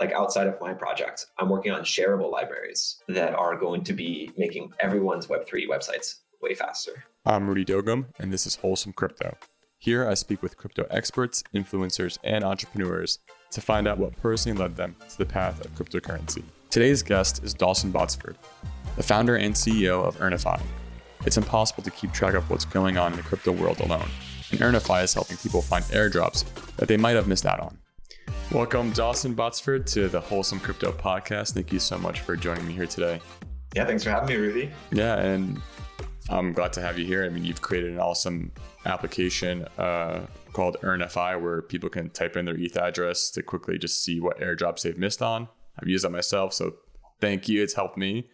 like outside of my project, I'm working on shareable libraries that are going to be making everyone's Web3 websites way faster. I'm Rudy Dogum, and this is Wholesome Crypto. Here I speak with crypto experts, influencers, and entrepreneurs to find out what personally led them to the path of cryptocurrency. Today's guest is Dawson Botsford, the founder and CEO of Earnify. It's impossible to keep track of what's going on in the crypto world alone, and Earnify is helping people find airdrops that they might have missed out on. Welcome, Dawson Botsford, to the Wholesome Crypto Podcast. Thank you so much for joining me here today. Yeah, thanks for having me, Rudy. Yeah, and I'm glad to have you here. I mean, you've created an awesome application uh, called Earnify where people can type in their ETH address to quickly just see what airdrops they've missed on. I've used that myself, so thank you. It's helped me.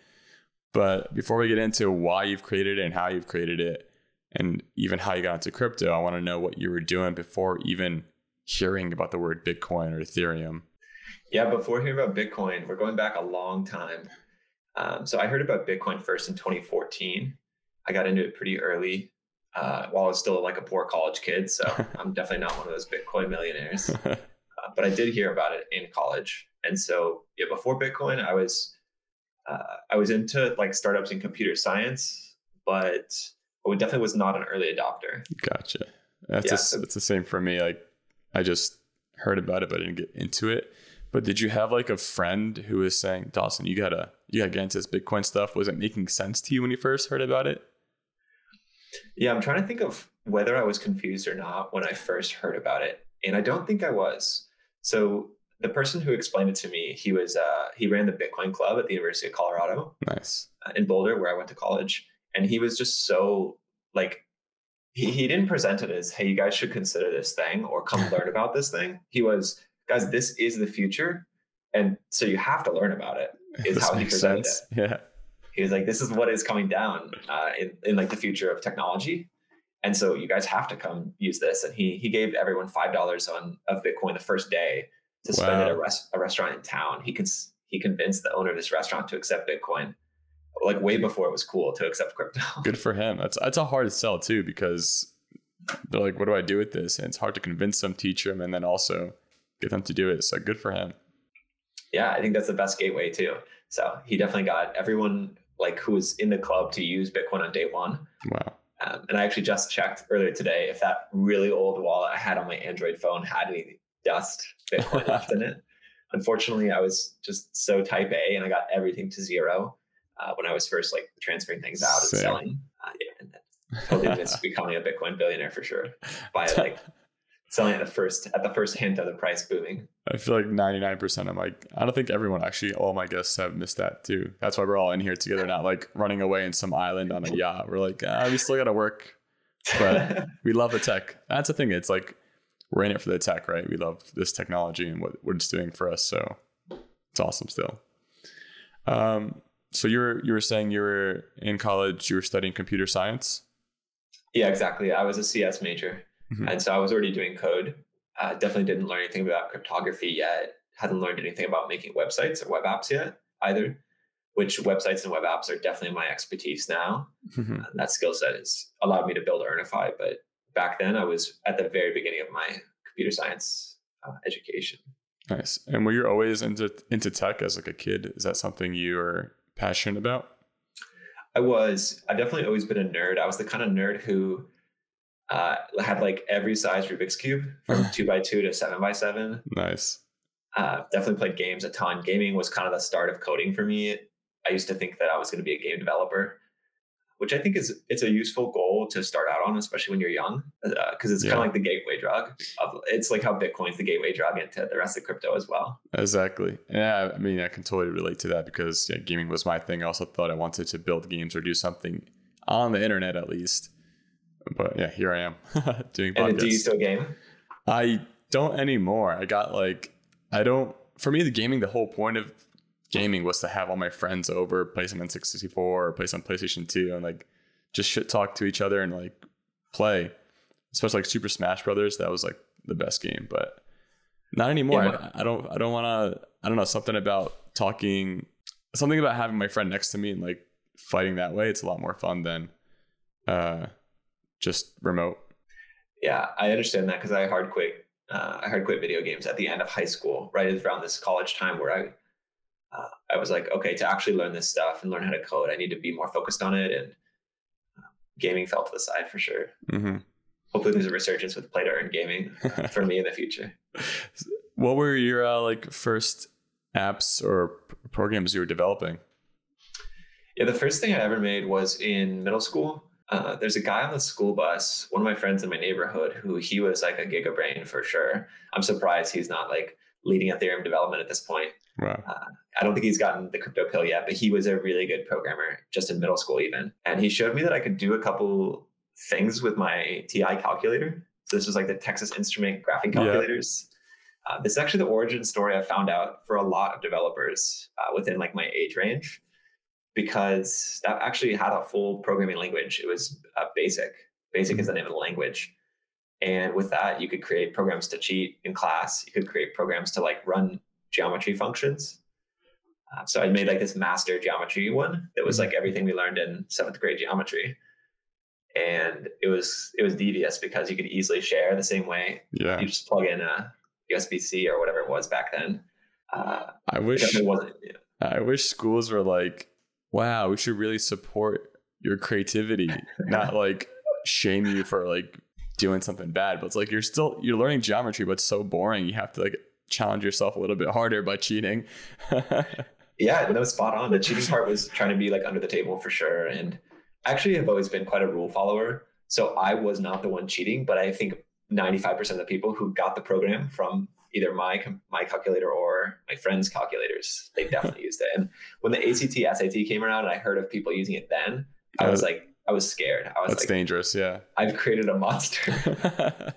But before we get into why you've created it and how you've created it, and even how you got into crypto, I want to know what you were doing before even hearing about the word Bitcoin or Ethereum? Yeah, before hearing about Bitcoin, we're going back a long time. Um, so I heard about Bitcoin first in 2014. I got into it pretty early uh, while I was still like a poor college kid. So I'm definitely not one of those Bitcoin millionaires. uh, but I did hear about it in college. And so yeah, before Bitcoin, I was uh, I was into like startups in computer science, but I definitely was not an early adopter. Gotcha. That's yeah, a, so, that's the same for me. Like I just heard about it, but I didn't get into it. But did you have like a friend who was saying, Dawson, you gotta you gotta get into this Bitcoin stuff? Was it making sense to you when you first heard about it? Yeah, I'm trying to think of whether I was confused or not when I first heard about it, and I don't think I was. So the person who explained it to me, he was uh, he ran the Bitcoin Club at the University of Colorado, nice uh, in Boulder, where I went to college, and he was just so like he, he didn't present it as, hey, you guys should consider this thing or come learn about this thing. He was, guys, this is the future. And so you have to learn about it, is this how he presented sense. it. Yeah. He was like, this is what is coming down uh, in, in like the future of technology. And so you guys have to come use this. And he he gave everyone five dollars on of Bitcoin the first day to spend wow. at a, res- a restaurant in town. He can he convinced the owner of this restaurant to accept Bitcoin like way before it was cool to accept crypto. Good for him. That's that's a hard sell too because they're like, what do I do with this? And it's hard to convince them, teach them, and then also get them to do it. So good for him. Yeah, I think that's the best gateway too. So he definitely got everyone like who was in the club to use Bitcoin on day one. Wow. Um, and I actually just checked earlier today if that really old wallet I had on my Android phone had any dust Bitcoin left in it. Unfortunately, I was just so type A and I got everything to zero uh, when I was first like transferring things out and selling. Uh, yeah, and then totally missed becoming a Bitcoin billionaire for sure by like selling at the first at the first hint of the price booming. I feel like 99% I'm like I don't think everyone actually all my guests have missed that too. That's why we're all in here together, not like running away in some island on a yacht. We're like, ah, we still gotta work. But we love the tech. That's the thing. It's like we're in it for the tech, right? We love this technology and what, what it's doing for us. So it's awesome still. Um, so you were you were saying you were in college, you were studying computer science. Yeah, exactly. I was a CS major, mm-hmm. and so I was already doing code. Uh, definitely didn't learn anything about cryptography yet. Hadn't learned anything about making websites or web apps yet either. Which websites and web apps are definitely my expertise now. Mm-hmm. That skill set has allowed me to build Earnify. But back then, I was at the very beginning of my computer science uh, education. Nice. And were you always into into tech as like a kid? Is that something you are passionate about? I was. I've definitely always been a nerd. I was the kind of nerd who uh, had like every size Rubik's cube from two by two to seven by seven. Nice. Uh, definitely played games a ton. Gaming was kind of the start of coding for me. I used to think that I was going to be a game developer which I think is it's a useful goal to start out on, especially when you're young, because uh, it's yeah. kind of like the gateway drug. Of, it's like how Bitcoin's the gateway drug into the rest of crypto as well. Exactly. Yeah, I mean, I can totally relate to that because yeah, gaming was my thing. I also thought I wanted to build games or do something on the internet at least. But yeah, here I am doing podcasts. And do you still game? I don't anymore. I got like I don't. For me, the gaming, the whole point of gaming was to have all my friends over, play some N64 or play some PlayStation 2 and like just shit talk to each other and like play. Especially like Super Smash Brothers, that was like the best game, but not anymore. Yeah, I, I don't I don't want to I don't know something about talking something about having my friend next to me and like fighting that way. It's a lot more fun than uh just remote. Yeah, I understand that because I hard quit uh, I hard quit video games at the end of high school, right around this college time where I uh, I was like, okay, to actually learn this stuff and learn how to code, I need to be more focused on it. And uh, gaming fell to the side for sure. Mm-hmm. Hopefully, there's a resurgence with play to earn gaming for me in the future. What were your uh, like first apps or programs you were developing? Yeah, the first thing I ever made was in middle school. Uh, there's a guy on the school bus, one of my friends in my neighborhood, who he was like a gigabrain for sure. I'm surprised he's not like leading Ethereum development at this point. Wow. Uh, I don't think he's gotten the crypto pill yet, but he was a really good programmer just in middle school, even. And he showed me that I could do a couple things with my TI calculator. So this was like the Texas Instrument graphing calculators. Uh, this is actually the origin story I found out for a lot of developers uh, within like my age range, because that actually had a full programming language. It was uh, Basic. Basic is the name of the language. And with that, you could create programs to cheat in class. You could create programs to like run geometry functions. Uh, so I made like this master geometry one that was like mm-hmm. everything we learned in seventh grade geometry. And it was it was devious because you could easily share the same way. Yeah. You just plug in a USB C or whatever it was back then. Uh, I wish it wasn't. I wish schools were like, wow, we should really support your creativity, not like shame you for like doing something bad. But it's like you're still you're learning geometry, but it's so boring. You have to like challenge yourself a little bit harder by cheating. yeah, no, spot on. The cheating part was trying to be like under the table for sure. And actually, I've always been quite a rule follower. So I was not the one cheating, but I think 95% of the people who got the program from either my my calculator or my friends' calculators, they definitely used it. And when the ACT SAT came around and I heard of people using it then, I was uh, like, I was scared. I was That's like, dangerous. Yeah. I've created a monster.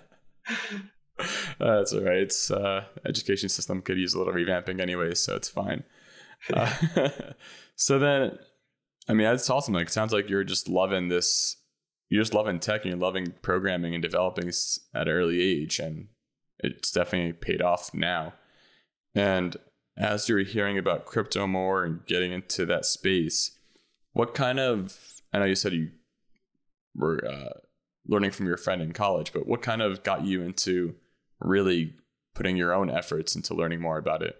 That's all right. It's uh, education system could use a little revamping anyway, so it's fine. Uh, so then, I mean, that's awesome. Like, it sounds like you're just loving this. You're just loving tech and you're loving programming and developing at an early age, and it's definitely paid off now. And as you're hearing about crypto more and getting into that space, what kind of I know you said you were uh, learning from your friend in college, but what kind of got you into really putting your own efforts into learning more about it?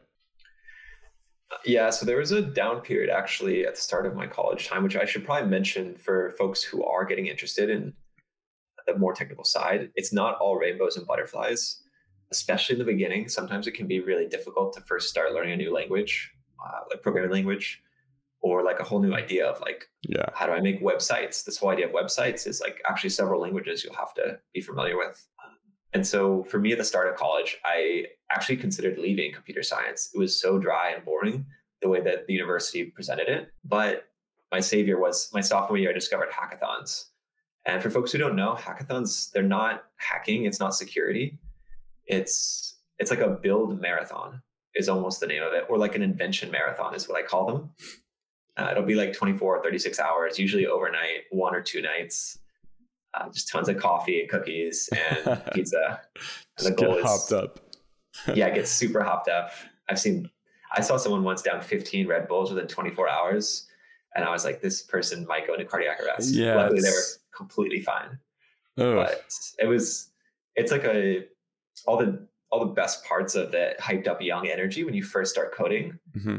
Yeah, so there was a down period actually at the start of my college time, which I should probably mention for folks who are getting interested in the more technical side. It's not all rainbows and butterflies, especially in the beginning. Sometimes it can be really difficult to first start learning a new language, uh, like programming language or like a whole new idea of like yeah. how do i make websites? This whole idea of websites is like actually several languages you'll have to be familiar with. And so for me at the start of college i actually considered leaving computer science. It was so dry and boring the way that the university presented it. But my savior was my sophomore year i discovered hackathons. And for folks who don't know hackathons they're not hacking. It's not security. It's it's like a build marathon is almost the name of it or like an invention marathon is what i call them uh, it'll be like 24 or 36 hours, usually overnight, one or two nights. Uh, just tons of coffee and cookies and pizza. And the goal is hopped up. yeah, it gets super hopped up. I've seen, I saw someone once down 15 Red Bulls within 24 hours, and I was like, this person might go into cardiac arrest. Yeah, luckily they were completely fine. Ugh. But it was, it's like a all the all the best parts of the hyped up young energy when you first start coding. Mm-hmm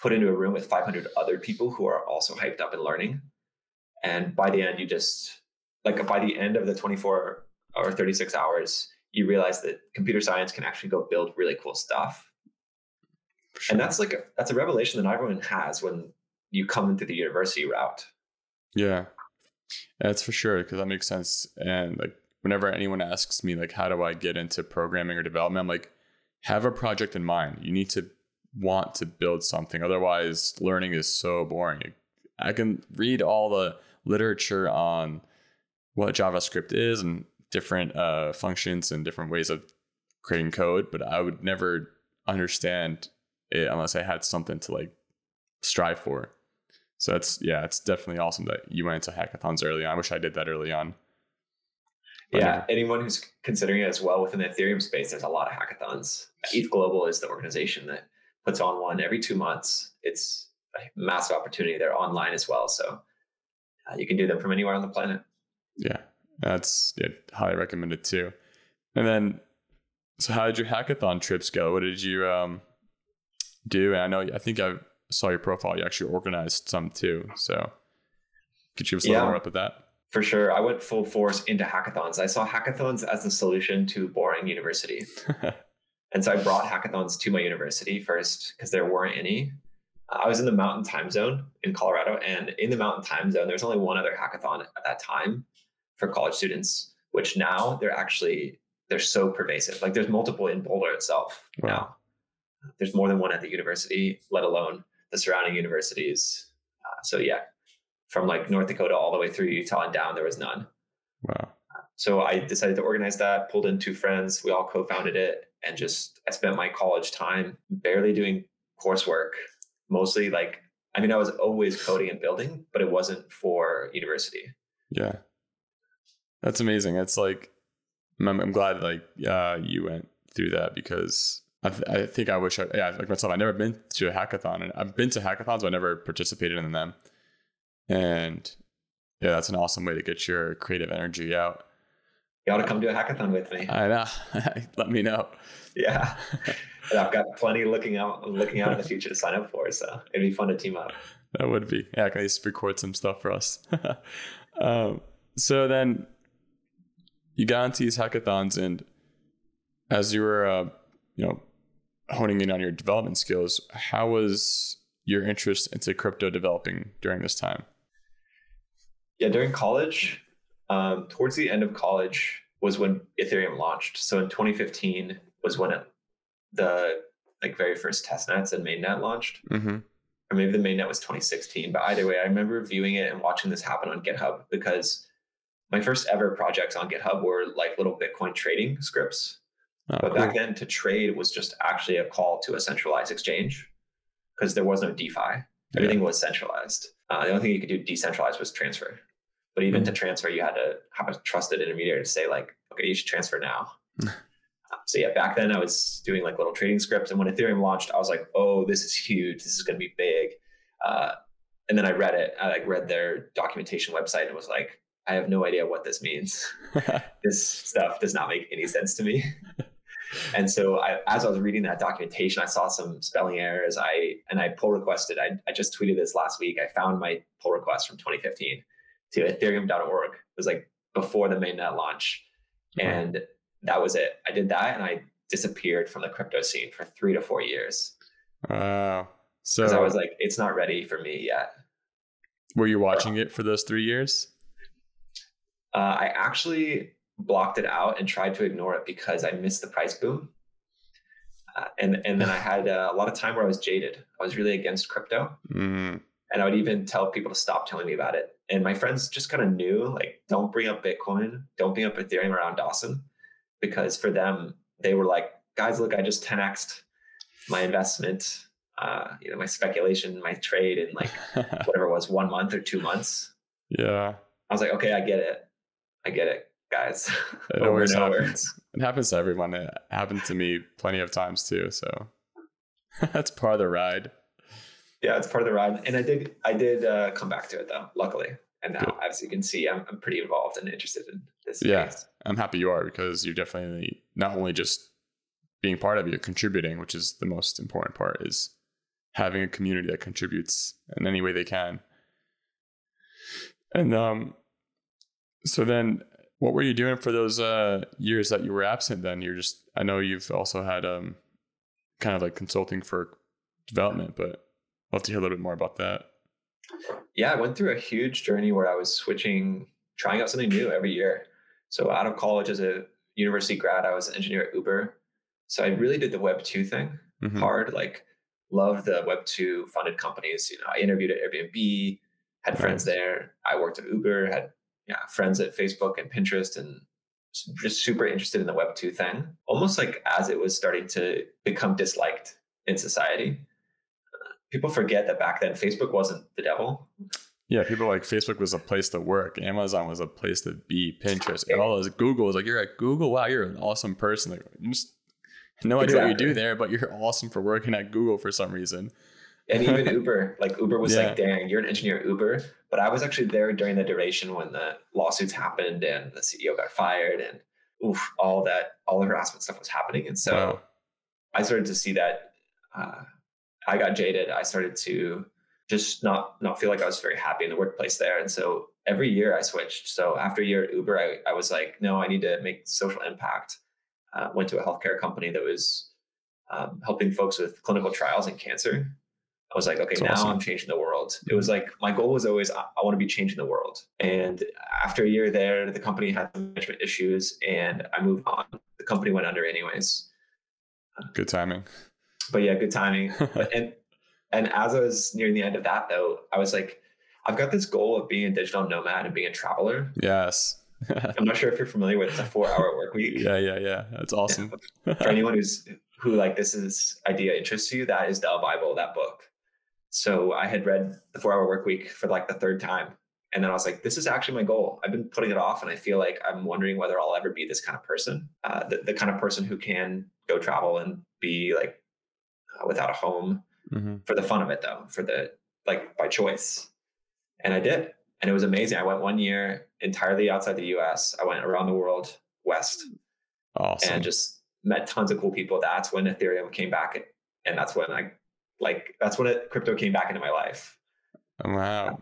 put into a room with 500 other people who are also hyped up and learning. And by the end, you just like by the end of the 24 or 36 hours, you realize that computer science can actually go build really cool stuff. Sure. And that's like a, that's a revelation that everyone has when you come into the university route. Yeah, that's for sure because that makes sense. And like whenever anyone asks me like, how do I get into programming or development, I'm like, have a project in mind. You need to want to build something. Otherwise, learning is so boring. I can read all the literature on what JavaScript is and different uh, functions and different ways of creating code, but I would never understand it unless I had something to like strive for. So that's yeah, it's definitely awesome that you went into hackathons early on. I wish I did that early on. But yeah, never. anyone who's considering it as well within the Ethereum space, there's a lot of hackathons. ETH Global is the organization that puts on one every two months. It's a massive opportunity. They're online as well, so uh, you can do them from anywhere on the planet. Yeah, that's yeah, highly recommended too. And then so how did your hackathon trips go? What did you um, do? And I know I think I saw your profile. You actually organized some too. So could you give us a little more up with that? For sure. I went full force into hackathons. I saw hackathons as the solution to boring university. and so I brought hackathons to my university first because there weren't any. I was in the mountain time zone in Colorado, and in the mountain time zone, there's only one other hackathon at that time for college students, which now they're actually they're so pervasive. Like there's multiple in Boulder itself wow. now. There's more than one at the university, let alone the surrounding universities. Uh, so yeah, from like North Dakota all the way through Utah and down, there was none. Wow. So I decided to organize that, pulled in two friends, we all co-founded it, and just I spent my college time barely doing coursework, mostly like I mean I was always coding and building, but it wasn't for university. Yeah. That's amazing. It's like I'm, I'm glad like uh, you went through that because I, th- I think I wish I yeah like myself I've never been to a hackathon and I've been to hackathons but I never participated in them and yeah that's an awesome way to get your creative energy out. You ought to come to a hackathon with me. I know. Let me know. Yeah, and I've got plenty looking out looking out in the future to sign up for. So it'd be fun to team up. That would be. Yeah, I can least record some stuff for us. um, so then you got into these hackathons and as you were uh, you know honing in on your development skills how was your interest into crypto developing during this time yeah during college um, towards the end of college was when ethereum launched so in 2015 was when it, the like very first test nets and mainnet launched mm-hmm. or maybe the mainnet was 2016 but either way i remember viewing it and watching this happen on github because my first ever projects on GitHub were like little Bitcoin trading scripts. Oh, but cool. back then, to trade was just actually a call to a centralized exchange because there was no DeFi. Everything yeah. was centralized. Uh, the only thing you could do decentralized was transfer. But even mm-hmm. to transfer, you had to have a trusted intermediary to say, like, okay, you should transfer now. uh, so yeah, back then I was doing like little trading scripts, and when Ethereum launched, I was like, oh, this is huge. This is going to be big. Uh, and then I read it. I like read their documentation website and was like, I have no idea what this means. this stuff does not make any sense to me. and so I, as I was reading that documentation, I saw some spelling errors. I and I pull requested. I, I just tweeted this last week. I found my pull request from 2015 to Ethereum.org. It was like before the mainnet launch, and that was it. I did that, and I disappeared from the crypto scene for three to four years. Wow. So I was like, it's not ready for me yet. Were you watching it for those three years? Uh, I actually blocked it out and tried to ignore it because I missed the price boom. Uh, and and then I had uh, a lot of time where I was jaded. I was really against crypto, mm. and I would even tell people to stop telling me about it. And my friends just kind of knew, like, don't bring up Bitcoin, don't bring up Ethereum around Dawson, because for them, they were like, guys, look, I just 10xed my investment, uh, you know, my speculation, my trade in like whatever it was, one month or two months. Yeah. I was like, okay, I get it. I get it, guys. It always happens. It happens to everyone. It happened to me plenty of times too. So that's part of the ride. Yeah, it's part of the ride. And I did I did uh, come back to it though, luckily. And now, Good. as you can see, I'm, I'm pretty involved and interested in this. Yeah, I'm happy you are because you're definitely not only just being part of it, you're contributing, which is the most important part. Is having a community that contributes in any way they can. And um, so then, what were you doing for those uh, years that you were absent? Then you're just I know you've also had um, kind of like consulting for development, but love to hear a little bit more about that. Yeah, I went through a huge journey where I was switching, trying out something new every year. So out of college as a university grad, I was an engineer at Uber. So I really did the Web two thing mm-hmm. hard. Like, loved the Web two funded companies. You know, I interviewed at Airbnb, had friends there. I worked at Uber, had yeah, friends at Facebook and Pinterest and just super interested in the Web 2 thing, almost like as it was starting to become disliked in society. People forget that back then Facebook wasn't the devil. Yeah, people like Facebook was a place to work, Amazon was a place to be, Pinterest, and all those Google was like, you're at Google, wow, you're an awesome person. Like, just no idea exactly. what you do there, but you're awesome for working at Google for some reason and even Uber, like Uber was yeah. like, dang, you're an engineer at Uber. But I was actually there during the duration when the lawsuits happened and the CEO got fired and oof, all that all the harassment stuff was happening, and so Wow. I started to see that uh, I got jaded. I started to just not not feel like I was very happy in the workplace there, and so every year I switched. So after a year at Uber, I, I was like, no, I need to make social impact. Uh, went to a healthcare company that was um, helping folks with clinical trials in cancer. I was like, okay, That's now awesome. I'm changing the world. It was like my goal was always I, I want to be changing the world. And after a year there, the company had management issues, and I moved on. The company went under anyways. Good timing. But yeah, good timing. And and as I was nearing the end of that though, I was like, I've got this goal of being a digital nomad and being a traveler. yes. I'm not sure if you're familiar with the four hour work week. yeah, yeah, yeah. That's awesome. For anyone who's who like this is idea interests you, that is the Bible, that book. So I had read the four hour work week for like the third time. And then I was like, this is actually my goal. I've been putting it off and I feel like I'm wondering whether I'll ever be this kind of person, uh, the, the kind of person who can go travel and be like uh, without a home hmm for the fun of it though, for the like by choice. And I did. And it was amazing. I went one year entirely outside the US. I went around the world west Awesome. and just met tons of cool people. That's when Ethereum came back. And that's when I like that's when it, crypto came back into my life wow.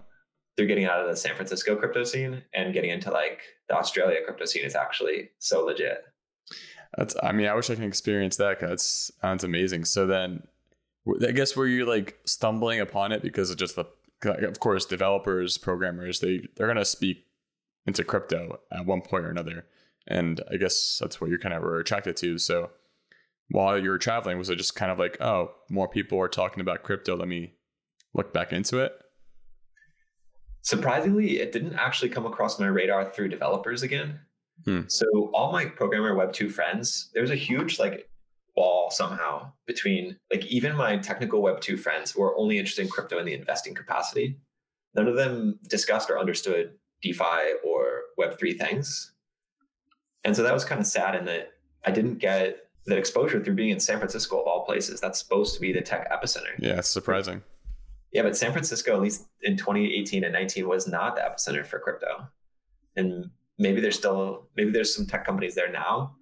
through getting out of the San Francisco crypto scene and getting into like the Australia crypto scene is actually so legit. That's. I mean, I wish I can experience that. 'cause That's sounds amazing. So then, I guess were you like stumbling upon it because of just the, of course, developers, programmers, they they're gonna speak into crypto at one point or another, and I guess that's what you kind of were attracted to. So while you were traveling, was it just kind of like, oh, more people are talking about crypto? Let me look back into it. Surprisingly, it didn't actually come across my radar through developers again. Hmm. So all my programmer Web two friends, there's a huge like wall somehow between like even my technical Web two friends who are only interested in crypto in the investing capacity. None of them discussed or understood DeFi or Web three things, and so that was kind of sad in that I didn't get that exposure through being in San Francisco of all places. That's supposed to be the tech epicenter. Yeah, it's surprising. Yeah, but San Francisco, at least in 2018 and 19, was not the epicenter for crypto. And maybe there's still maybe there's some tech companies there now,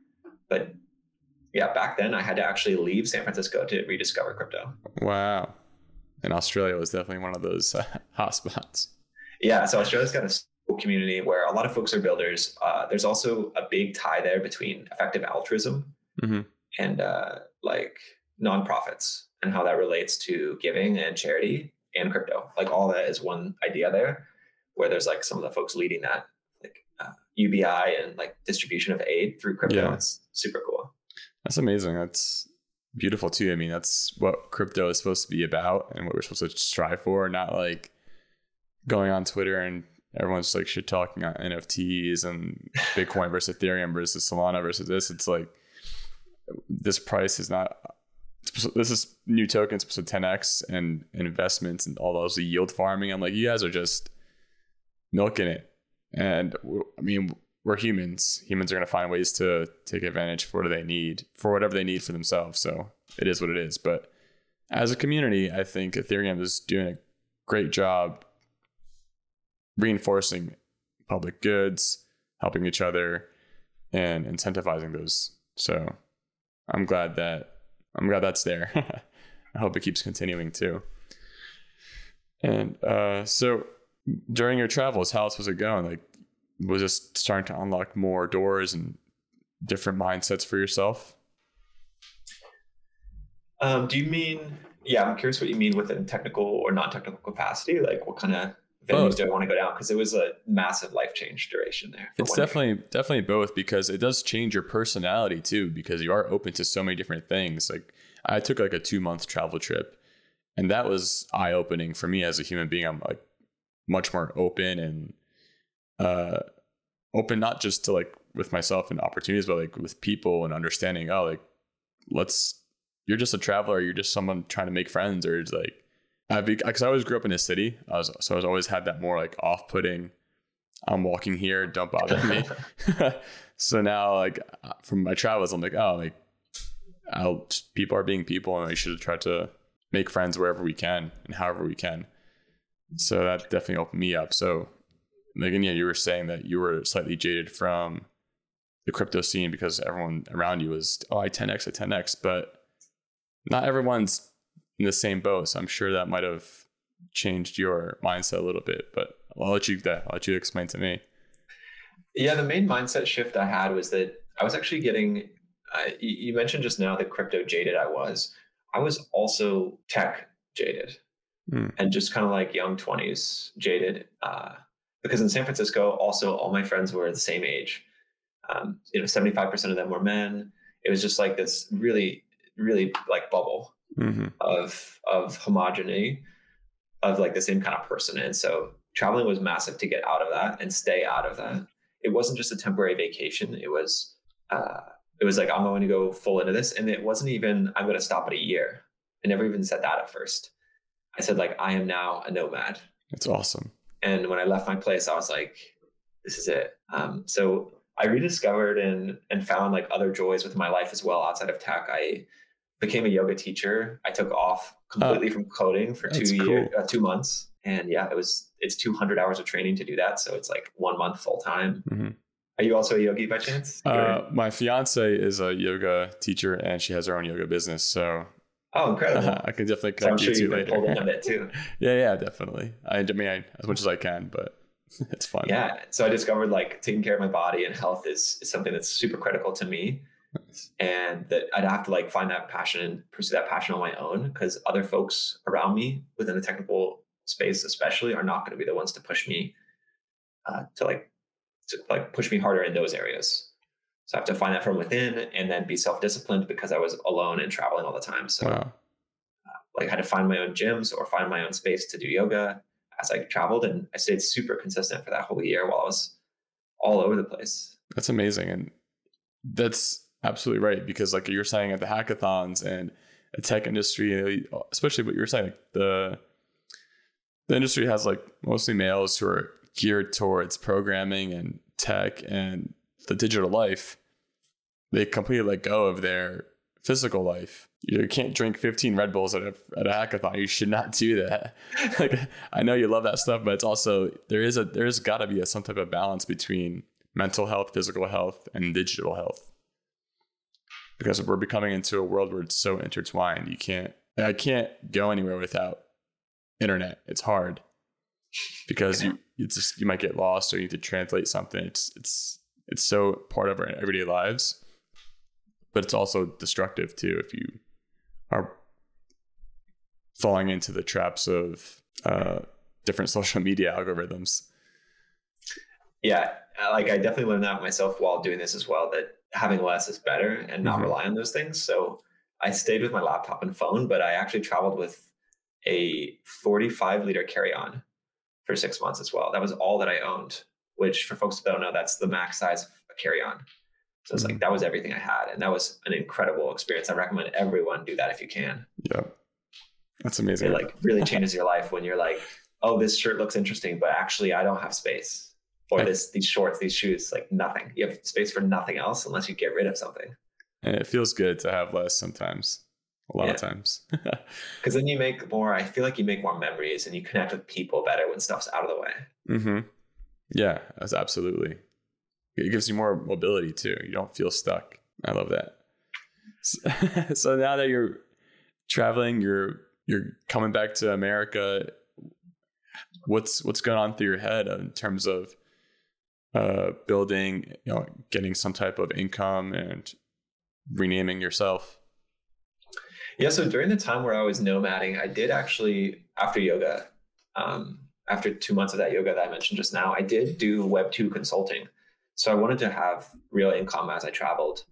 but yeah, back then I had to actually leave San Francisco to rediscover crypto. Wow. And Australia was definitely one of those uh, hotspots. Yeah, so Australia's got a community where a lot of folks are builders. Uh, there's also a big tie there between effective altruism Mhm. and uh, like nonprofits and how that relates to giving and charity and crypto. Like all that is one idea there, where there's like some of the folks leading that, UBI and like distribution of aid through crypto. Yeah. It's super cool. That's amazing. That's beautiful too. I mean, that's what crypto is supposed to be about and what we're supposed to strive for, not like going on Twitter and everyone's like shit talking on NFTs and Bitcoin versus Ethereum versus Solana versus this. It's like this price is not this is new tokens supposed to 10x and investments and all those yield farming. I'm like, you guys are just milking it. And I mean, we're humans. Humans are going to find ways to take advantage for what they need, for whatever they need for themselves. So it is what it is. But as a community, I think Ethereum is doing a great job reinforcing public goods, helping each other, and incentivizing those. So I'm glad that I'm glad that's there. I hope it keeps continuing too. And uh, so during your travels, how else was it going? Like, was this starting to unlock more doors and different mindsets for yourself? Um, do you mean? Yeah, I'm curious what you mean with a technical or non-technical capacity. Like, what kind of venues Both. do I want to go down? Because it was a massive life change duration there. It's definitely definitely both because it does change your personality too because you are open to so many different things. Like I took like a 2 month travel trip and that was eye opening for me as a human being. I'm like much more open and uh open not just to like with myself and opportunities but like with people and understanding oh like let's you're just a traveler, you're just someone trying to make friends or it's like I because I always grew up in a city. I was so I was always had that more like off-putting I'm walking here, don't bother me. so now, like from my travels, I'm like, oh, like I'll people are being people, and we should try to make friends wherever we can and however we can. So that definitely opened me up. So, and yeah, you were saying that you were slightly jaded from the crypto scene because everyone around you was, oh I 10x I 10x, but not everyone's in the same boat. So I'm sure that might have changed your mindset a little bit. But I'll let you I'll let you explain to me. Yeah, the main mindset shift I had was that I was actually getting. Uh, you mentioned just now that crypto jaded I was. I was also tech jaded, mm. and just kind of like young twenties jaded. Uh, because in San Francisco, also all my friends were the same age. Um, you know, seventy five percent of them were men. It was just like this really, really like bubble mm-hmm. of of homogeneity of like the same kind of person. And so traveling was massive to get out of that and stay out of that. It wasn't just a temporary vacation. It was uh, it was like I'm going to go full into this, and it wasn't even I'm going to stop at a year. I never even said that at first. I said like I am now a nomad. It's awesome. And when I left my place, I was like, this is it. Um, so I rediscovered and and found like other joys with my life as well outside of tech. I became a yoga teacher. I took off completely uh, from coding for two years, uh, two months, and yeah, it was it's 200 hours of training to do that. So it's like one month full time. Mm-hmm. Are you also a yogi by chance? Uh, my fiance is a yoga teacher, and she has her own yoga business. So Oh, incredible! I can definitely connect so I'm sure you, you later. A bit too. yeah, yeah, definitely. I, I mean, I, as much as I can, but it's fun. Yeah. So I discovered like taking care of my body and health is, is something that's super critical to me. Nice. And that I'd have to like find that passion and pursue that passion on my own because other folks around me within the technical space, especially, are not going to be the ones to push me uh, to like to like push me harder in those areas. So I have to find that from within and then be self disciplined because I was alone and traveling all the time. So wow. uh, like I had to find my own gyms or find my own space to do yoga as I traveled, and I stayed super consistent for that whole year while I was all over the place. That's amazing, and that's absolutely right because like you're saying at the hackathons and the tech industry, especially what you're saying, like the the industry has like mostly males who are geared towards programming and tech and the digital life. They completely let go of their physical life. You can't drink 15 Red Bulls at a, at a hackathon. You should not do that. like I know you love that stuff, but it's also there is a there's got to be a, some type of balance between mental health, physical health, and digital health. Because we're becoming into a world where it's so intertwined. You can't I can't go anywhere without internet. It's hard because you you just you might get lost or you need to translate something. It's it's it's so part of our everyday lives but it's also destructive too if you are falling into the traps of uh, different social media algorithms. Yeah, like I definitely learned that myself while doing this as well. That having less is better and not mm-hmm. rely on those things. So I stayed with my laptop and phone, but I actually traveled with a 45 liter carry on for six months as well. That was all that I owned, which for folks that don't know, that's the max size of a carry on. So it's mm-hmm. like that was everything I had, and that was an incredible experience. I recommend everyone do that if you can. Yeah, that's amazing. It like really changes your life when you're like, oh, this shirt looks interesting, but actually I don't have space, or this these shorts, these shoes, like nothing. You have space for nothing else unless you get rid of something. And it feels good to have less sometimes. A lot yeah. of times. Because then you make more. I feel like you make more memories and you connect with people better when stuff's out of the way. Mm-hmm. Yeah, that's absolutely. It gives you more mobility too. You don't feel stuck. I love that. So, so now that you're traveling, you're you're coming back to America. What's what's going on through your head in terms of uh, building, you know, getting some type of income and renaming yourself? Yeah, so during the time where I was nomading, I did actually after yoga, um, after two months of that yoga that I mentioned just now, I did do Web two consulting. So I wanted to have real income as I traveled,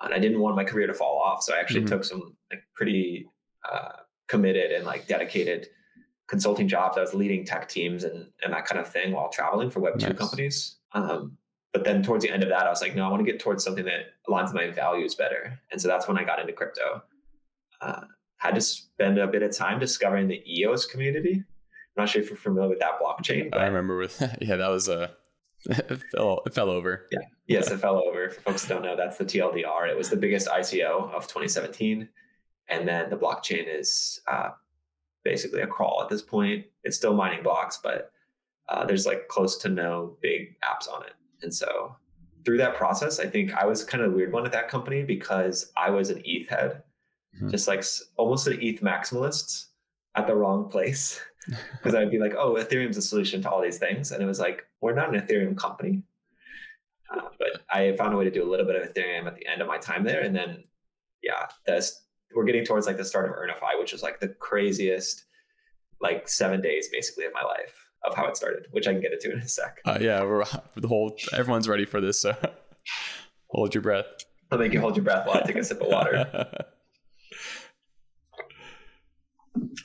and I didn't want my career to fall off. So I actually mm-hmm. took some like pretty uh, committed and like dedicated consulting jobs. I was leading tech teams and and that kind of thing while traveling for Web two nice. companies. Um, but then towards the end of that, I was like, no, I want to get towards something that aligns with my values better. And so that's when I got into crypto. Uh, had to spend a bit of time discovering the EOS community. I'm not sure if you're familiar with that blockchain. But I remember with yeah, that was a it fell it fell over. Yeah. Yes, it fell over. For folks don't know, that's the TLDR. It was the biggest ICO of 2017. And then the blockchain is uh, basically a crawl at this point. It's still mining blocks, but uh, there's like close to no big apps on it. And so through that process, I think I was kind of a weird one at that company because I was an ETH head, mm-hmm. just like almost an ETH maximalist at the wrong place. Because I'd be like, oh, Ethereum's a solution to all these things. And it was like, we're not an Ethereum company. Uh, but I found a way to do a little bit of Ethereum at the end of my time there. And then, yeah, that's, we're getting towards like the start of Earnify, which is like the craziest, like seven days basically of my life of how it started, which I can get into in a sec. Uh, yeah, we're the whole everyone's ready for this, so hold your breath. I'll make you hold your breath while I take a sip of water.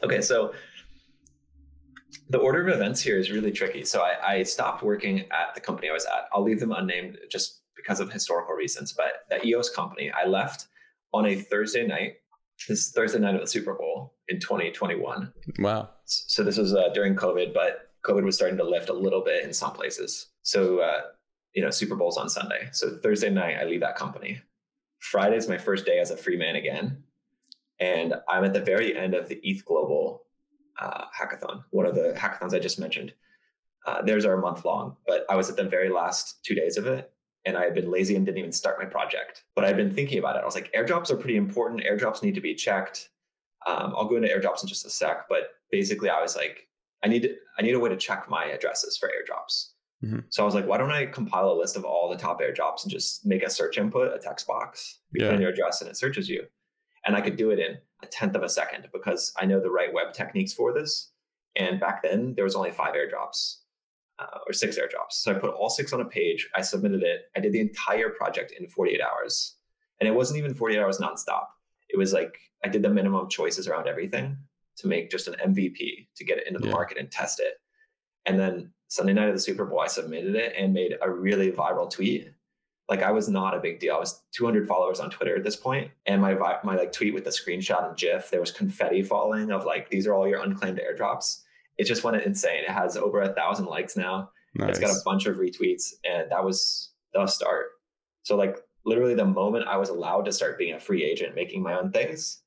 okay, so the order of events here is really tricky. So I, I, stopped working at the company I was at. I'll leave them unnamed just because of historical reasons. But the EOS company, I left on a Thursday night. This Thursday night of the Super Bowl in 2021. Wow. So this was uh, during COVID, but COVID was starting to lift a little bit in some places. So, uh, you know, Super Bowl's on Sunday. So Thursday night, I leave that company. Friday is my first day as a free man again. And I'm at the very end of the ETH Global uh, hackathon, one of the hackathons I just mentioned. Uh, theirs are a month long, but I was at the very last two days of it. And I had been lazy and didn't even start my project. But I'd been thinking about it. I was like, airdrops are pretty important. Airdrops need to be checked. Um, I'll go into airdrops in just a sec. But basically, I was like, I need I need a way to check my addresses for airdrops. Mm-hmm. So I was like, why don't I compile a list of all the top airdrops and just make a search input, a text box, you yeah. put in your address and it searches you. And I could do it in a tenth of a second because I know the right web techniques for this. And back then there was only five airdrops uh, or six airdrops. So I put all six on a page. I submitted it. I did the entire project in 48 hours. And it wasn't even 48 hours nonstop. It was like I did the minimum choices around everything to make just an MVP to get it into the yeah. market and test it. And then Sunday night of the Super Bowl, I submitted it and made a really viral tweet. Like I was not a big deal. I was 200 followers on Twitter at this point, and my my like tweet with the screenshot and GIF, there was confetti falling of like these are all your unclaimed airdrops. It just went insane. It has over a thousand likes now. Nice. It's got a bunch of retweets, and that was the start. So like literally the moment I was allowed to start being a free agent, making my own things,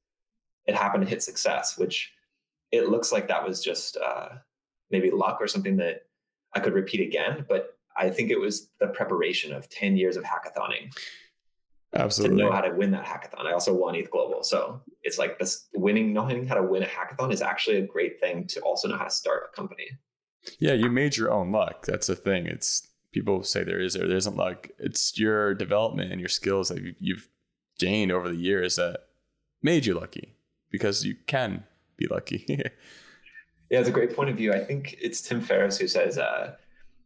it happened to hit success, which it looks like that was just uh, maybe luck or something that I could repeat again. But I think it was the preparation of 10 years of hackathoning. Absolutely. To know how to win that hackathon. I also won ETH Global. So it's like this winning, knowing how to win a hackathon is actually a great thing to also know how to start a company. Yeah, you made your own luck. That's the thing. It's people say there is or there isn't luck. It's your development and your skills that you've gained over the years that made you lucky because you can be lucky. yeah, it's a great point of view. I think it's Tim Ferriss who says, uh,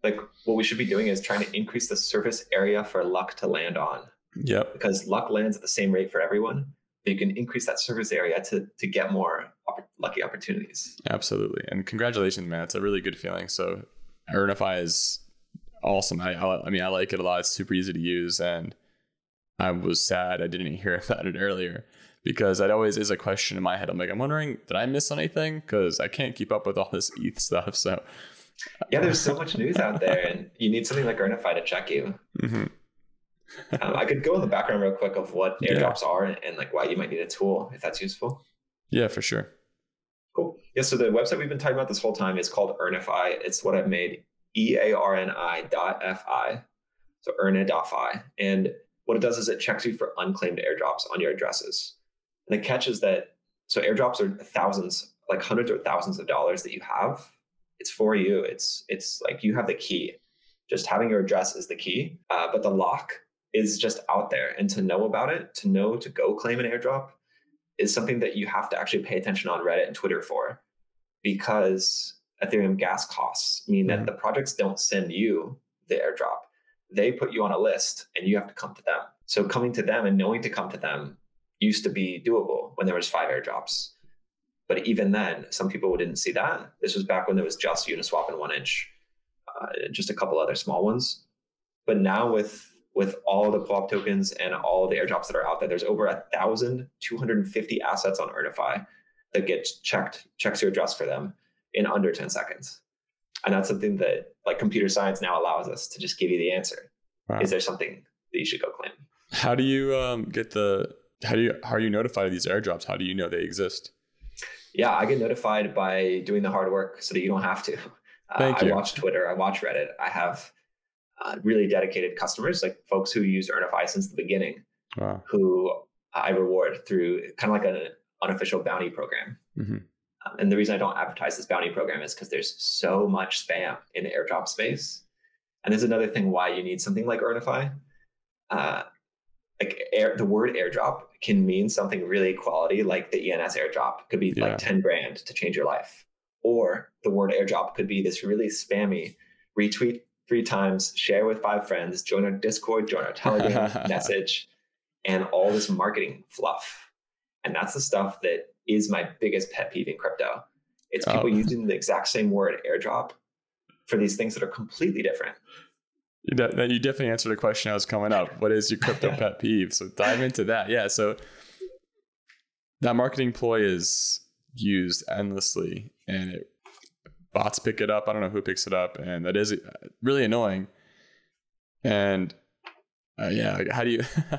like, what we should be doing is trying to increase the surface area for luck to land on. Yeah. Because luck lands at the same rate for everyone. But you can increase that surface area to to get more op- lucky opportunities. Absolutely, and congratulations, man! It's a really good feeling. So, Earnify is awesome. I, I, I mean, I like it a lot. It's super easy to use, and I was sad I didn't hear about it earlier because that always is a question in my head. I'm like, I'm wondering, did I miss anything? Because I can't keep up with all this ETH stuff. So, yeah, there's so much news out there, and you need something like Earnify to check you. Mm-hmm. um, I could go in the background real quick of what airdrops yeah. are and, and, like why you might need a tool if that's useful. Yeah, for sure. Cool. Yeah. So the website we've been talking about this whole time is called Earnify. It's what I've made E A R N I dot F I. So earn.fi. And what it does is it checks you for unclaimed airdrops on your addresses. And the catch is that so airdrops are thousands, like hundreds or thousands of dollars that you have. It's for you. It's it's like you have the key. Just having your address is the key, uh, but the lock is just out there. And to know about it, to know to go claim an airdrop, is something that you have to actually pay attention on Reddit and Twitter for, because Ethereum gas costs mean mm-hmm. that the projects don't send you the airdrop. They put you on a list, and you have to come to them. So coming to them and knowing to come to them used to be doable when there was five airdrops. But even then, some people didn't see that. This was back when there was just Uniswap and 1inch, uh, just a couple other small ones. But now with with all the co-op tokens and all the airdrops that are out there, there's over a thousand two hundred and fifty assets on Earnify that get checked, checks your address for them in under 10 seconds. And that's something that like computer science now allows us to just give you the answer. Wow. Is there something that you should go claim? How do you um, get the how do you how are you notified of these airdrops? How do you know they exist? Yeah, I get notified by doing the hard work so that you don't have to. Uh, Thank you. I watch Twitter, I watch Reddit. I have uh, really dedicated customers, like folks who use Earnify since the beginning, Wow. who I reward through kind of like an unofficial bounty program. Mhm. Um, and the reason I don't advertise this bounty program is because there's so much spam in the airdrop space. And there's another thing why you need something like Earnify. Uh, like air, the word airdrop can mean something really quality, like the ENS airdrop could be Yeah. like 10 grand to change your life. Or the word airdrop could be this really spammy retweet three times, share with five friends, join our Discord, join our Telegram message, and all this marketing fluff. And that's the stuff that is my biggest pet peeve in crypto. It's people Oh. using the exact same word airdrop for these things that are completely different. You de- Then you definitely answered a question I was coming up. What is your crypto pet peeve? So dive into that. Yeah. So that marketing ploy is used endlessly, and it, bots pick it up. I don't know who picks it up, and that is uh, really annoying. And uh, yeah, how do you?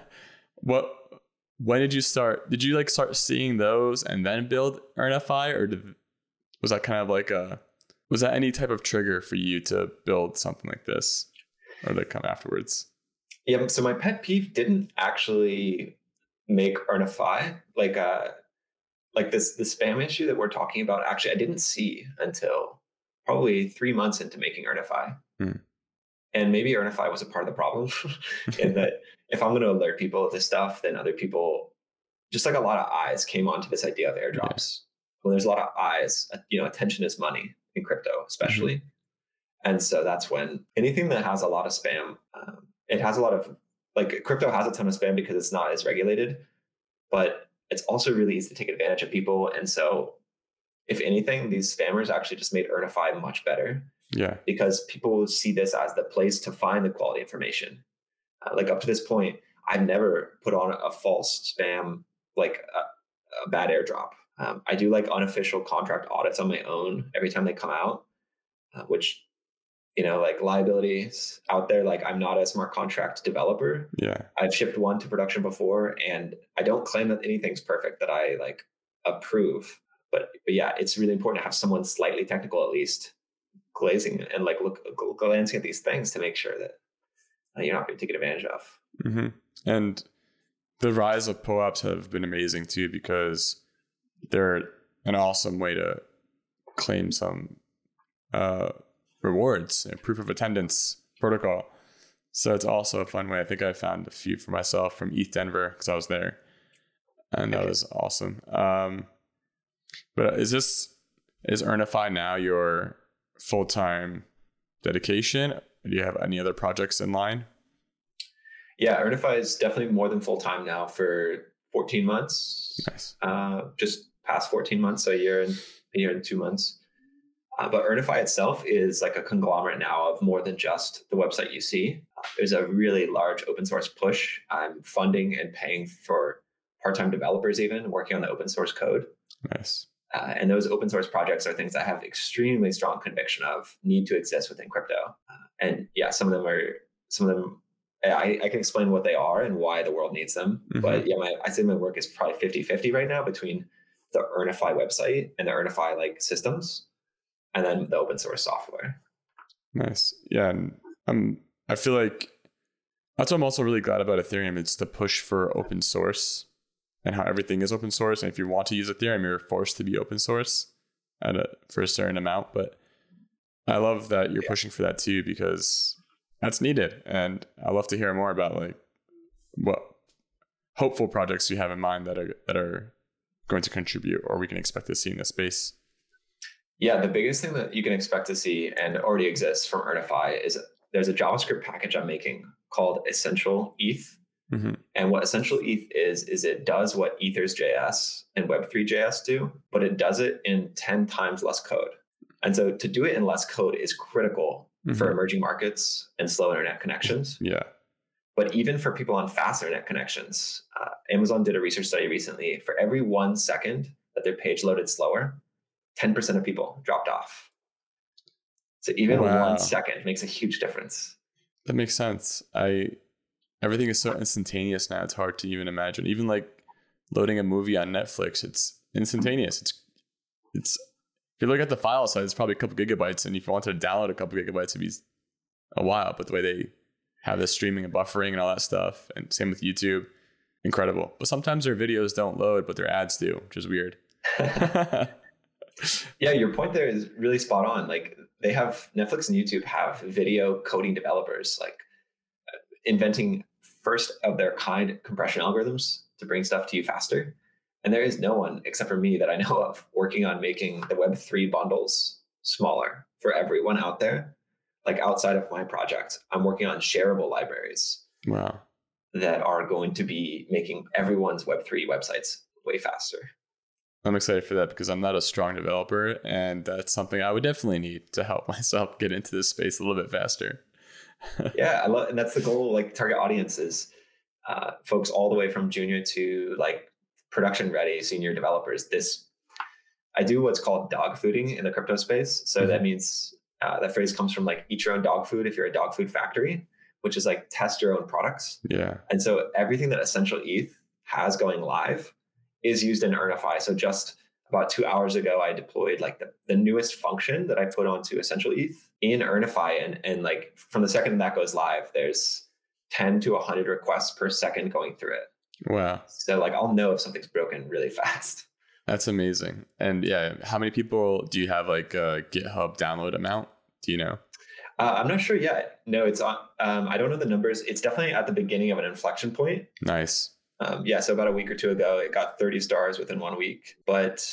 what? When did you start? Did you like start seeing those and then build Earnify, or did, was that kind of like a? Was that any type of trigger for you to build something like this? Or they come afterwards. Yeah, so my pet peeve didn't actually make Earnify like uh like this the spam issue that we're talking about. Actually, I didn't see until probably three months into making Earnify, Hmm. and maybe Earnify was a part of the problem in that if I'm going to alert people of this stuff, then other people, just like a lot of eyes, came onto this idea of airdrops. When there's a lot of eyes, you know, attention is money in crypto, especially. And so that's when anything that has a lot of spam, um, it has a lot of like crypto has a ton of spam because it's not as regulated, but it's also really easy to take advantage of people. And so, if anything, these spammers actually just made Earnify much better Yeah. because people see this as the place to find the quality information. Uh, like up to this point, I've never put on a false spam, like a, a bad airdrop. Um, I do like unofficial contract audits on my own every time they come out, uh, which, you know, like liabilities out there. Like I'm not a smart contract developer. Yeah. I've shipped one to production before, and I don't claim that anything's perfect that I like approve. But, but yeah, it's really important to have someone slightly technical at least glazing and like look glancing at these things to make sure that uh, you're not being taken advantage of. hmm And the rise of POAPs have been amazing too because they're an awesome way to claim some uh, rewards, and proof of attendance protocol. So it's also a fun way. I think I found a few for myself from ETH Denver because I was there, and that Okay. was awesome. Um, but is this is Earnify now your full time dedication? Do you have any other projects in line? Yeah, Earnify is definitely more than full time now for 14 months. Nice. uh, just past 14 months, so a year and a year and two months. Uh, but Earnify itself is like a conglomerate now of more than just the website you see. Uh, there's a really large open source push. I'm funding and paying for part-time developers even working on the open source code. Nice. Uh, and those open source projects are things I have extremely strong conviction of need to exist within crypto. Uh, and yeah, some of them are some of them. I, I can explain what they are and why the world needs them. Mhm. But yeah, my I say my work is probably 50-50 right now between the Earnify website and the Earnify like systems, and then the open source software. Nice. Yeah. And I'm, I feel like that's what I'm also really glad about Ethereum. It's the push for open source and how everything is open source. And if you want to use Ethereum, you're forced to be open source at a, for a certain amount. But I love that you're Yeah. pushing for that too, because that's needed. And I love to hear more about like what hopeful projects you have in mind that are, that are going to contribute or we can expect to see in this space. Yeah, the biggest thing that you can expect to see and already exists from Earnify is there's a JavaScript package I'm making called Essential ETH. Mhm. And what Essential ETH is, is it does what Ethers JS and Web3 JS do, but it does it in 10 times less code. And so to do it in less code is critical for Mhm. emerging markets and slow internet connections. Yeah. But even for people on fast internet connections, uh, Amazon did a research study recently. For every one second that their page loaded slower, 10% of people dropped off. So even Wow. one second makes a huge difference. That makes sense. I everything is so instantaneous now. It's hard to even imagine. Even like loading a movie on Netflix, it's instantaneous. It's it's if you look at the file size, it's probably a couple gigabytes, and if you wanted to download a couple gigabytes, it'd be a while, but the way they have the streaming and buffering and all that stuff, and same with YouTube, incredible. But sometimes their videos don't load, but their ads do, which is weird. yeah, your point there is really spot on. Like they have Netflix and YouTube have video coding developers, like uh, inventing first of their kind compression algorithms to bring stuff to you faster. And there is no one except for me that I know of working on making the Web3 bundles smaller for everyone out there. Like outside of my project, I'm working on shareable libraries. Wow. That are going to be making everyone's Web3 websites way faster. I'm excited for that because I'm not a strong developer, and that's something I would definitely need to help myself get into this space a little bit faster. yeah, I love, and that's the goal. Like target audiences, uh, folks all the way from junior to like production ready senior developers. This I do what's called dog fooding in the crypto space. So mm-hmm. that means uh, that phrase comes from like eat your own dog food if you're a dog food factory, which is like test your own products. Yeah. And so everything that Essential ETH has going live is used in Earnify. So just about two hours ago, I deployed like the, the newest function that I put onto Essential ETH in Earnify. And, and like from the second that goes live, there's 10 to 100 requests per second going through it. Wow. So like I'll know if something's broken really fast. That's amazing. And yeah, how many people do you have like a GitHub download amount? Do you know? Uh, I'm not sure yet. No, it's on. Um, I don't know the numbers. It's definitely at the beginning of an inflection point. Nice. Um, yeah, so about a week or two ago, it got 30 stars within one week. But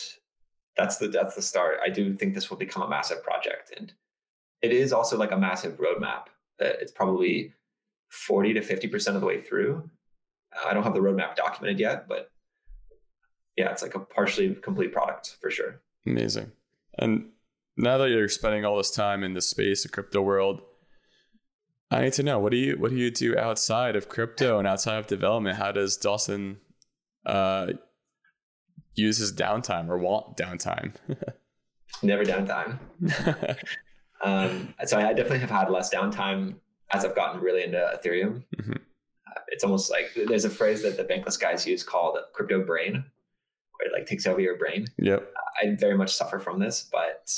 that's the that's the start. I do think this will become a massive project, and it is also like a massive roadmap. That it's probably 40 to 50 percent of the way through. I don't have the roadmap documented yet, but yeah, it's like a partially complete product for sure. Amazing. And now that you're spending all this time in the space, the crypto world, I need to know what do you what do you do outside of crypto and outside of development? How does Dawson uh, use his downtime or want downtime? Never downtime. um, so I definitely have had less downtime as I've gotten really into Ethereum. Mm-hmm. Uh, it's almost like there's a phrase that the bankless guys use called crypto brain, where it like takes over your brain. Yep. Uh, I very much suffer from this, but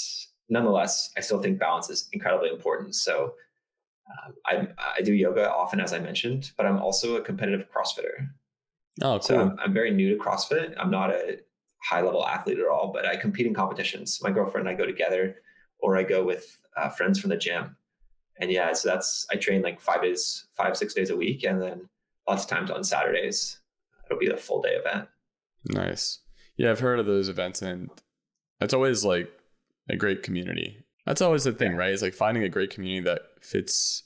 nonetheless, I still think balance is incredibly important. So um, I, I do yoga often, as I mentioned, but I'm also a competitive CrossFitter. Oh, cool. So I'm, I'm very new to CrossFit. I'm not a high level athlete at all, but I compete in competitions. My girlfriend and I go together, or I go with uh, friends from the gym. And yeah, so that's I train like five days, five six days a week, and then lots of times on Saturdays it'll be a full day event. Nice. Yeah, I've heard of those events, and it's always like a great community. That's always the thing, right? It's like finding a great community that fits,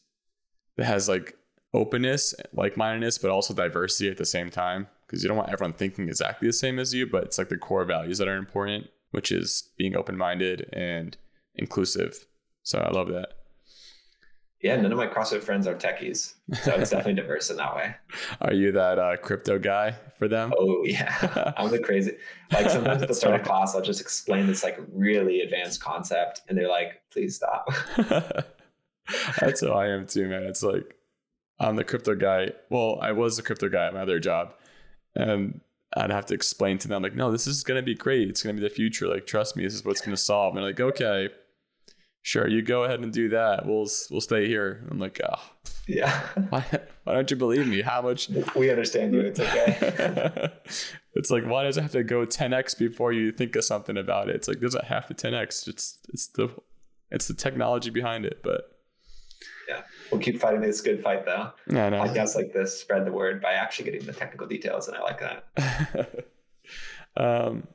that has like openness, like mindedness, but also diversity at the same time. Because you don't want everyone thinking exactly the same as you, but it's like the core values that are important, which is being open minded and inclusive. So I love that yeah, none of my CrossFit friends are techies, so it's definitely diverse in that way. Are you that uh, crypto guy for them? Oh yeah, I'm the crazy. Like sometimes at the start of class, I'll just explain this like really advanced concept, and they're like, "Please stop." That's how I am too, man. It's like I'm the crypto guy. Well, I was the crypto guy at my other job, and I'd have to explain to them like, "No, this is gonna be great. It's gonna be the future. Like, trust me, this is what's gonna solve." And they're like, "Okay." Sure, you go ahead and do that. We'll we'll stay here. I'm like, oh, yeah. Why, why don't you believe me? How much? We understand you. It's okay. it's like, why does it have to go 10x before you think of something about it? It's like, does it have to 10x? It's it's the it's the technology behind it, but. Yeah, we'll keep fighting this good fight though. Yeah, I know. Podcasts like this spread the word by actually getting the technical details, and I like that. um,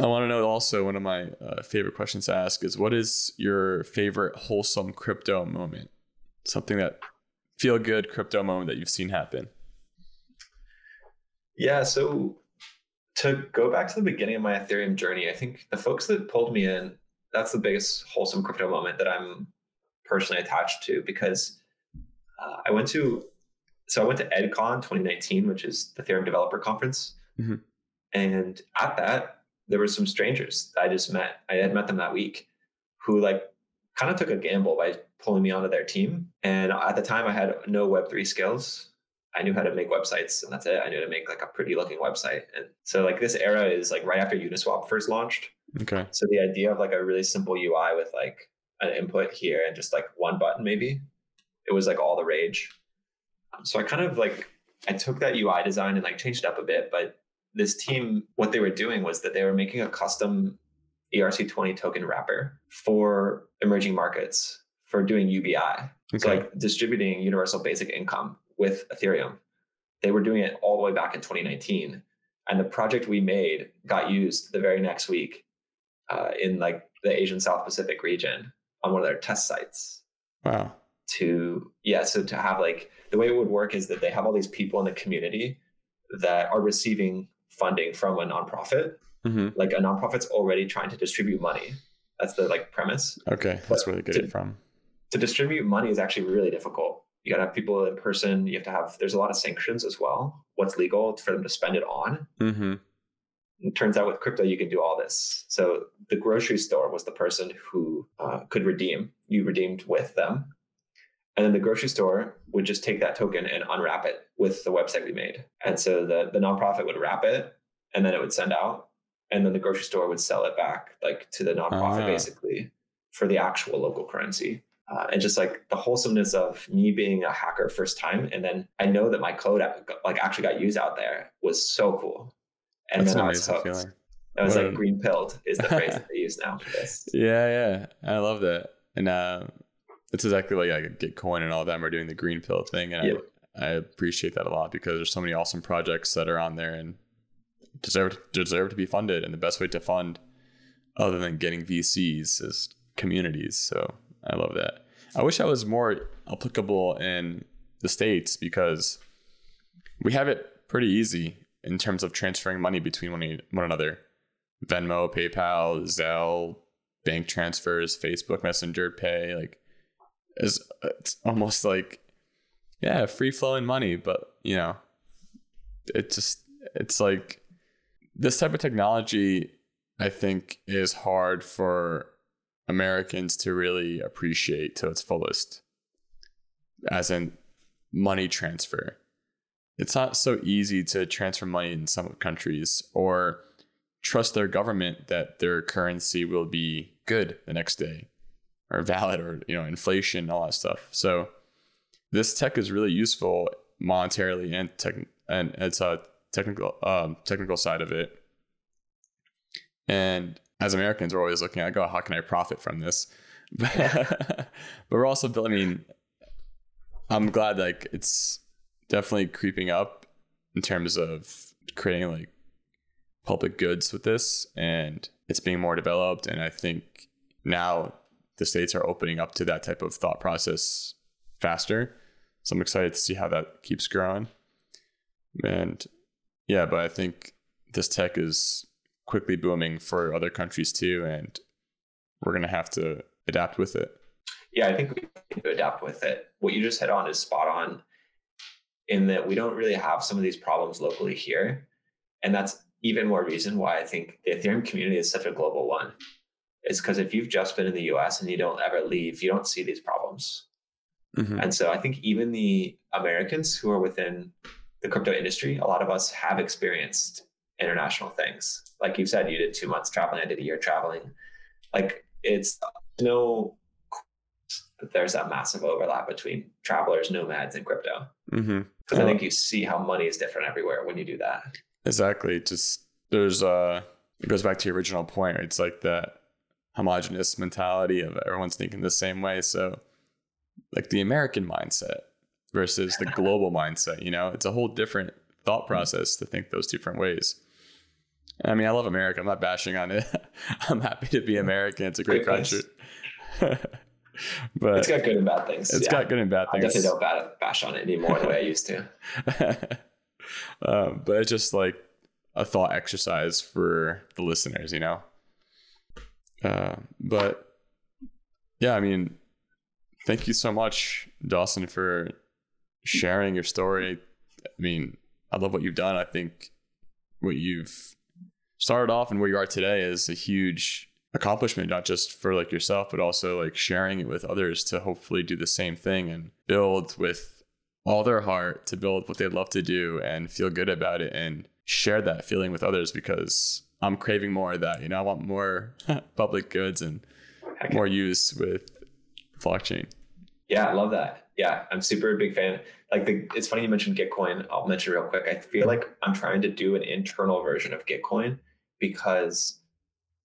I want to know also one of my uh, favorite questions to ask is what is your favorite wholesome crypto moment? Something that feel good crypto moment that you've seen happen. Yeah, so to go back to the beginning of my Ethereum journey, I think the folks that pulled me in, that's the biggest wholesome crypto moment that I'm personally attached to because uh, I went to so I went to EdCon 2019, which is the Ethereum Developer Conference, mm-hmm. and at that there were some strangers I just met. I had met them that week who like kind of took a gamble by pulling me onto their team. And at the time I had no web3 skills. I knew how to make websites and that's it. I knew how to make like a pretty looking website. And so like this era is like right after Uniswap first launched. Okay. So the idea of like a really simple UI with like an input here and just like one button maybe It was like all the rage. So I kind of like I took that UI design and like changed it up a bit, but this team, what they were doing was that they were making a custom ERC20 token wrapper for emerging markets for doing UBI. Okay. So like distributing universal basic income with Ethereum. They were doing it all the way back in 2019. And the project we made got used the very next week uh, in like the Asian South Pacific region on one of their test sites. Wow. To, yeah, so to have like the way it would work is that they have all these people in the community that are receiving funding from a nonprofit. Mm-hmm. Like a nonprofit's already trying to distribute money. That's the like premise. Okay, that's but where they get to, it from. To distribute money is actually really difficult. You got to have people in person. You have to have. There's a lot of sanctions as well. What's legal for them to spend it on? Mm-hmm. It turns out with crypto you can do all this. So the grocery store was the person who uh, could redeem. You redeemed with them, and then the grocery store would just take that token and unwrap it with the website we made. And so the, the nonprofit would wrap it and then it would send out. And then the grocery store would sell it back like to the nonprofit uh-huh. basically for the actual local currency. Uh, and just like the wholesomeness of me being a hacker first time. And then I know that my code like actually got used out there was so cool. And That's then I was hooked. Feeling. I was what like a... green pilled is the phrase that they use now for this. Yeah, yeah. I love that. And uh, it's exactly like I Gitcoin and all of them are doing the green pill thing, and yep. I, I appreciate that a lot because there's so many awesome projects that are on there and deserve deserve to be funded. And the best way to fund, other than getting VCs, is communities. So I love that. I wish I was more applicable in the states because we have it pretty easy in terms of transferring money between one, one another. Venmo, PayPal, Zelle, bank transfers, Facebook Messenger Pay, like is it's almost like yeah, free flowing money, but you know, it just it's like this type of technology I think is hard for Americans to really appreciate to its fullest. As in money transfer. It's not so easy to transfer money in some countries or trust their government that their currency will be good the next day or valid or you know inflation and all that stuff. So this tech is really useful monetarily and tech and it's a technical um, technical side of it. And as americans we're always looking at go how can i profit from this? But we're also i mean i'm glad like it's definitely creeping up in terms of creating like public goods with this and it's being more developed and i think now the states are opening up to that type of thought process faster. So I'm excited to see how that keeps growing. And yeah, but I think this tech is quickly booming for other countries too, and we're gonna have to adapt with it. Yeah, I think we need to adapt with it. What you just hit on is spot on in that we don't really have some of these problems locally here. And that's even more reason why I think the Ethereum community is such a global one is because if you've just been in the US and you don't ever leave, you don't see these problems. Mm-hmm. And so I think even the Americans who are within the crypto industry, a lot of us have experienced international things. Like you said, you did two months traveling, I did a year traveling. Like it's no that there's that massive overlap between travelers, nomads, and crypto. Because mm-hmm. I think you see how money is different everywhere when you do that. Exactly. Just there's uh it goes back to your original point. It's like that homogenous mentality of everyone's thinking the same way. So, like the American mindset versus the global mindset, you know, it's a whole different thought process to think those different ways. I mean, I love America. I'm not bashing on it. I'm happy to be American. It's a great, great country. but it's got good and bad things. It's yeah. got good and bad things. I definitely don't bash on it anymore the way I used to. um, but it's just like a thought exercise for the listeners, you know? Uh, but yeah, I mean, thank you so much, Dawson, for sharing your story. I mean, I love what you've done. I think what you've started off and where you are today is a huge accomplishment, not just for like yourself, but also like sharing it with others to hopefully do the same thing and build with all their heart to build what they'd love to do and feel good about it and share that feeling with others because I'm craving more of that. You know, I want more public goods and more use with blockchain. Yeah, I love that. Yeah, I'm super big fan. Like the, it's funny you mentioned Gitcoin. I'll mention real quick. I feel like I'm trying to do an internal version of Gitcoin because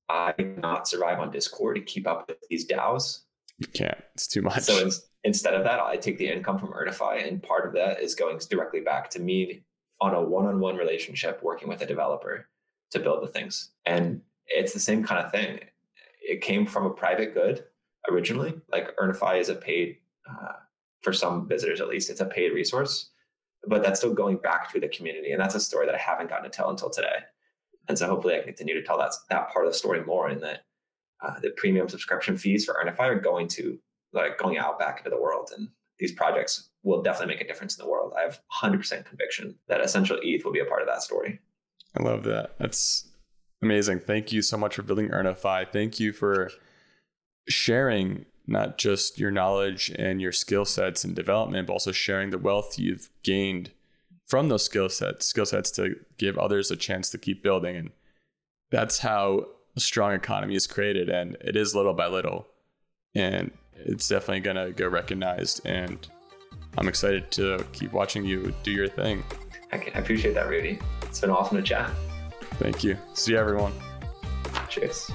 I cannot survive on Discord to keep up with these DAOs. You can't. It's too much. So in, instead of that, I take the income from Earnify, and part of that is going directly back to me on a one-on-one relationship, working with a developer to build the things. And it's the same kind of thing. It came from a private good originally. Like Earnify is a paid, uh, for some visitors at least, it's a paid resource, but that's still going back to the community. And that's a story that I haven't gotten to tell until today. And so hopefully I can continue to tell that, that part of the story more in that uh, the premium subscription fees for Earnify are going to like going out back into the world. And these projects will definitely make a difference in the world. I have 100% conviction that Essential ETH will be a part of that story. I love that. That's amazing. Thank you so much for building Earnify. Thank you for sharing not just your knowledge and your skill sets and development, but also sharing the wealth you've gained from those skill sets, skill sets to give others a chance to keep building. And that's how a strong economy is created. And it is little by little. And it's definitely going to get recognized. And I'm excited to keep watching you do your thing. I, appreciate that, Rudy. It's been awesome to chat. Thank you. See you, everyone. Cheers.